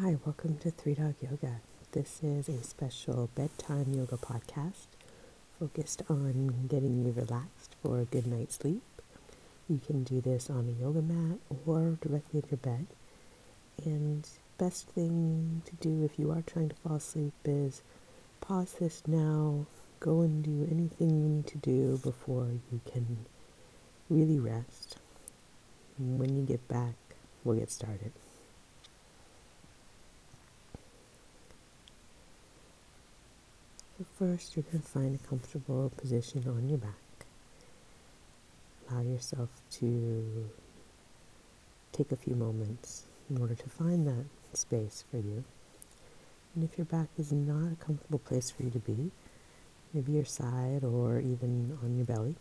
Hi, welcome to Three Dog Yoga. This is a special bedtime yoga podcast focused on getting you relaxed for a good night's sleep. You can do this on a yoga mat or directly in your bed. And best thing to do if you are trying to fall asleep is pause this now, go and do anything you need to do before you can really rest. When you get back, we'll get started. So first, you're going to find a comfortable position on your back. Allow yourself to take a few moments in order to find that space for you. And if your back is not a comfortable place for you to be, maybe your side or even on your belly,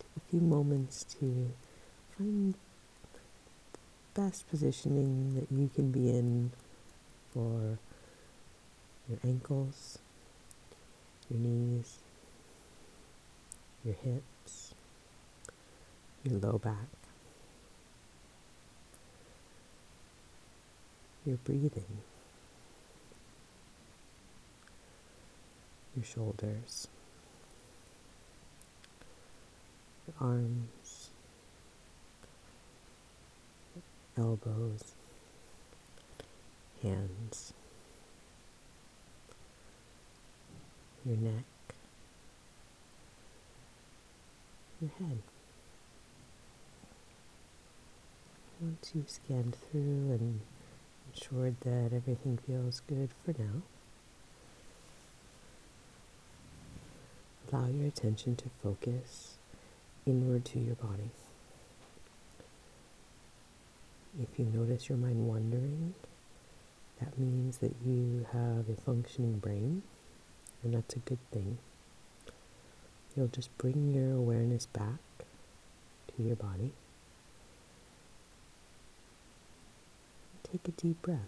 take a few moments to find the best positioning that you can be in for your ankles, your knees, your hips, your low back, your breathing, your shoulders, your arms, elbows, hands. Your neck, your head. Once you've scanned through and ensured that everything feels good for now, allow your attention to focus inward to your body. If you notice your mind wandering, that means that you have a functioning brain and that's a good thing. You'll just bring your awareness back to your body. Take a deep breath.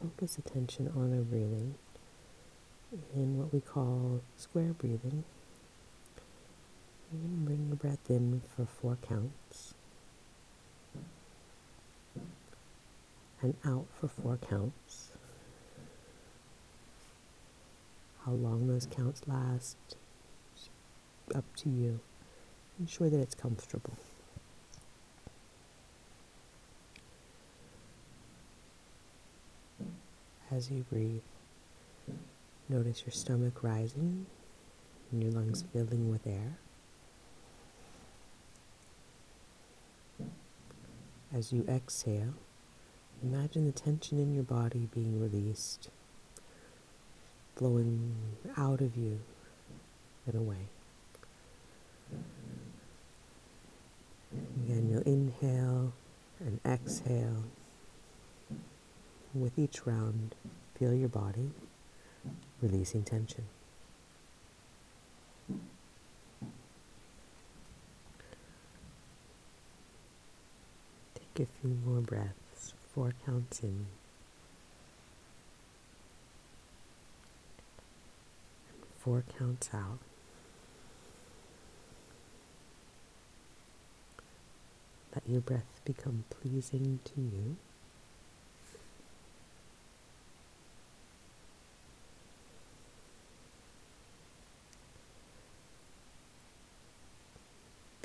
Focus attention on our breathing in what we call square breathing. To bring your breath in for four counts and out for four counts. How long those counts last, up to you. Ensure that it's comfortable. As you breathe, notice your stomach rising and your lungs filling with air. As you exhale, imagine the tension in your body being released, flowing out of you and away. Again, you'll inhale and exhale. With each round, feel your body releasing tension. A few more breaths, four counts in. Four counts out. Let your breath become pleasing to you.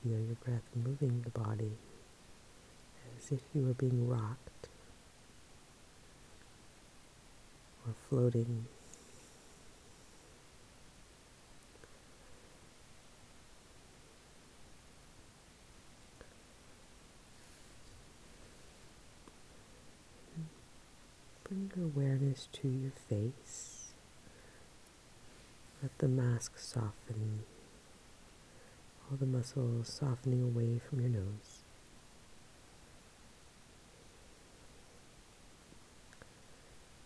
Feel your breath moving the body as if you were being rocked or floating. Bring your awareness to your face. Let the mask soften, all the muscles softening away from your nose.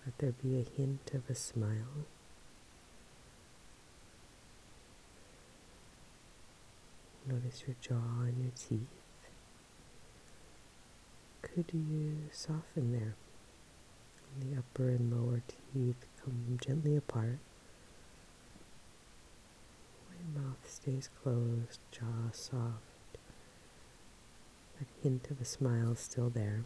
Let there be a hint of a smile. Notice your jaw and your teeth. Could you soften there? The upper and lower teeth come gently apart, Mouth stays closed, jaw soft. That hint of a smile still there.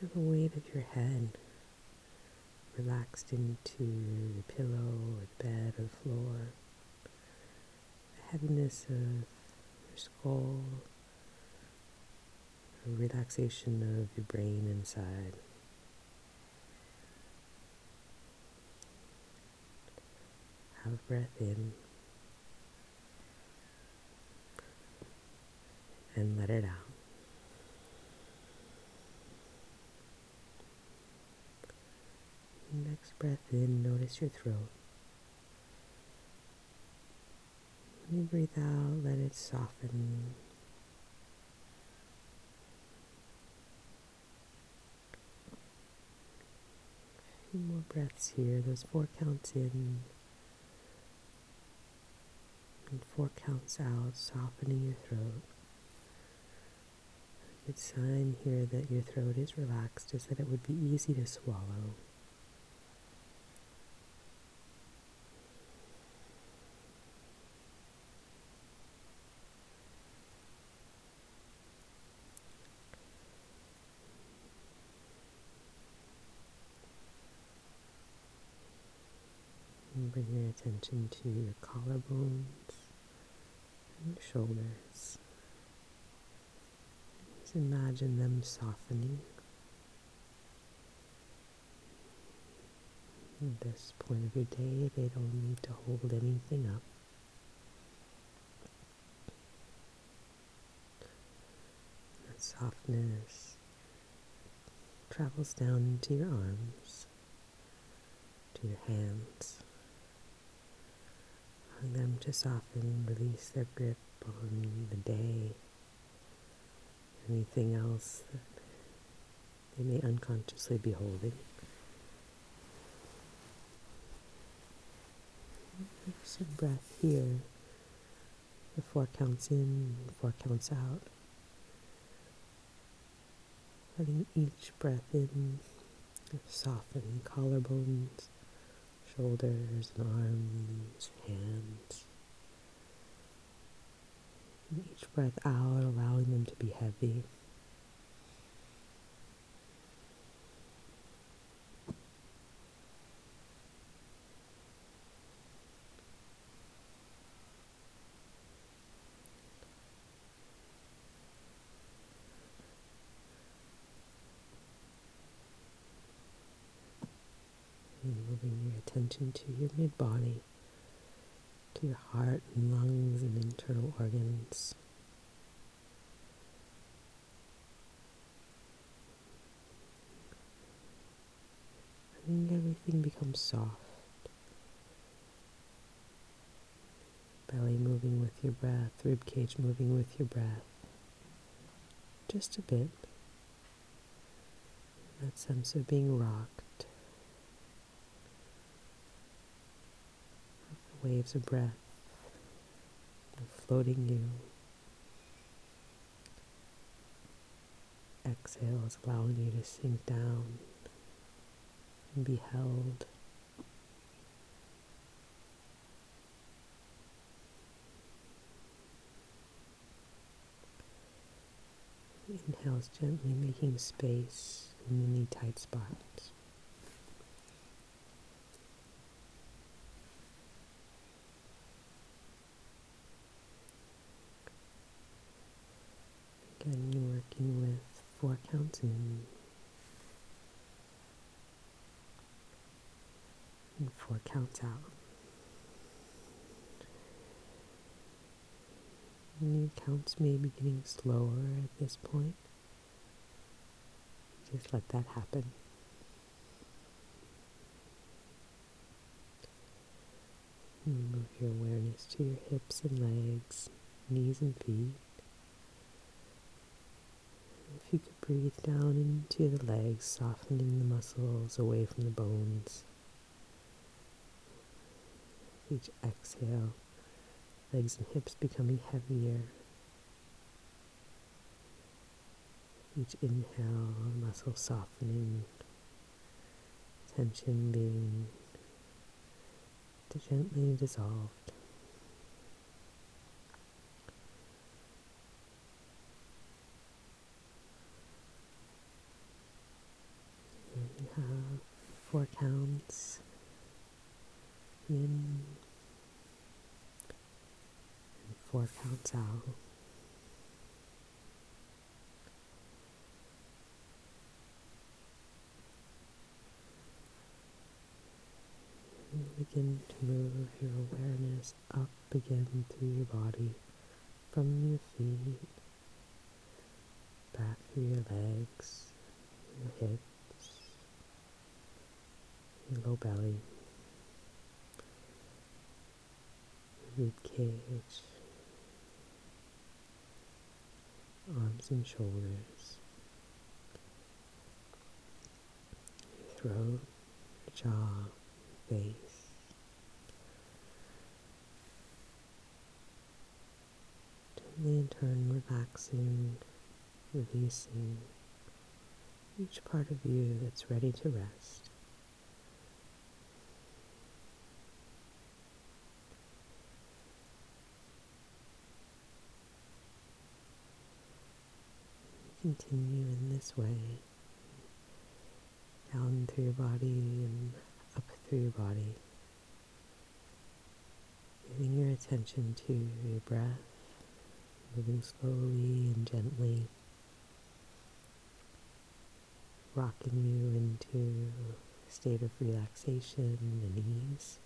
Feel the weight of your head relaxed into the pillow or the bed or the floor. The heaviness of your skull, the relaxation of your brain inside. Have a breath in and let it out. Next breath in, notice your throat. When you breathe out, let it soften. A few more breaths here, those four counts in and four counts out, softening your throat. A good sign here that your throat is relaxed is that it would be easy to swallow. And bring your attention to your collarbones and your shoulders. Just imagine them softening. At this point of your day, they don't need to hold anything up. That softness travels down into your arms, to your hands allowing them to soften, release their grip on the day, anything else that they may unconsciously be holding. Just a breath here, the four counts in, four counts out. Letting each breath in soften collarbones shoulders and arms, hands. And each breath out, allowing them to be heavy. moving your attention to your mid body, to your heart and lungs and internal organs. Letting everything becomes soft. Belly moving with your breath, rib cage moving with your breath. Just a bit. That sense of being rocked. Waves of breath floating you. Exhales allowing you to sink down and be held. Inhales gently making space in any tight spots. Again, you're working with four counts in and four counts out. Your counts may be getting slower at this point. Just let that happen. Move your awareness to your hips and legs, knees and feet. If you could breathe down into the legs, softening the muscles away from the bones. Each exhale, legs and hips becoming heavier. Each inhale, muscle softening, tension being gently dissolved. And you have four counts in and four counts out. begin to move your awareness up again through your body, from your feet, back through your legs, your hips, low belly, rib cage, arms and shoulders, throat, jaw, face. Gently in turn relaxing, releasing each part of you that's ready to rest. Continue in this way, down through your body and up through your body, giving your attention to your breath moving slowly and gently, rocking you into a state of relaxation and ease.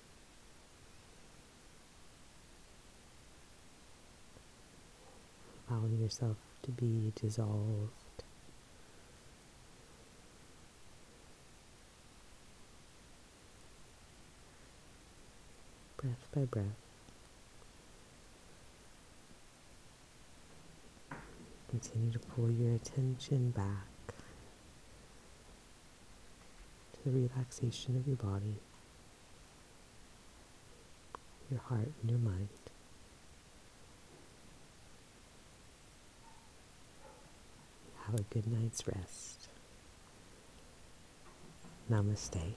Allowing yourself to be dissolved. Breath by breath. Continue to pull your attention back to the relaxation of your body, your heart, and your mind. Have a good night's rest. Namaste.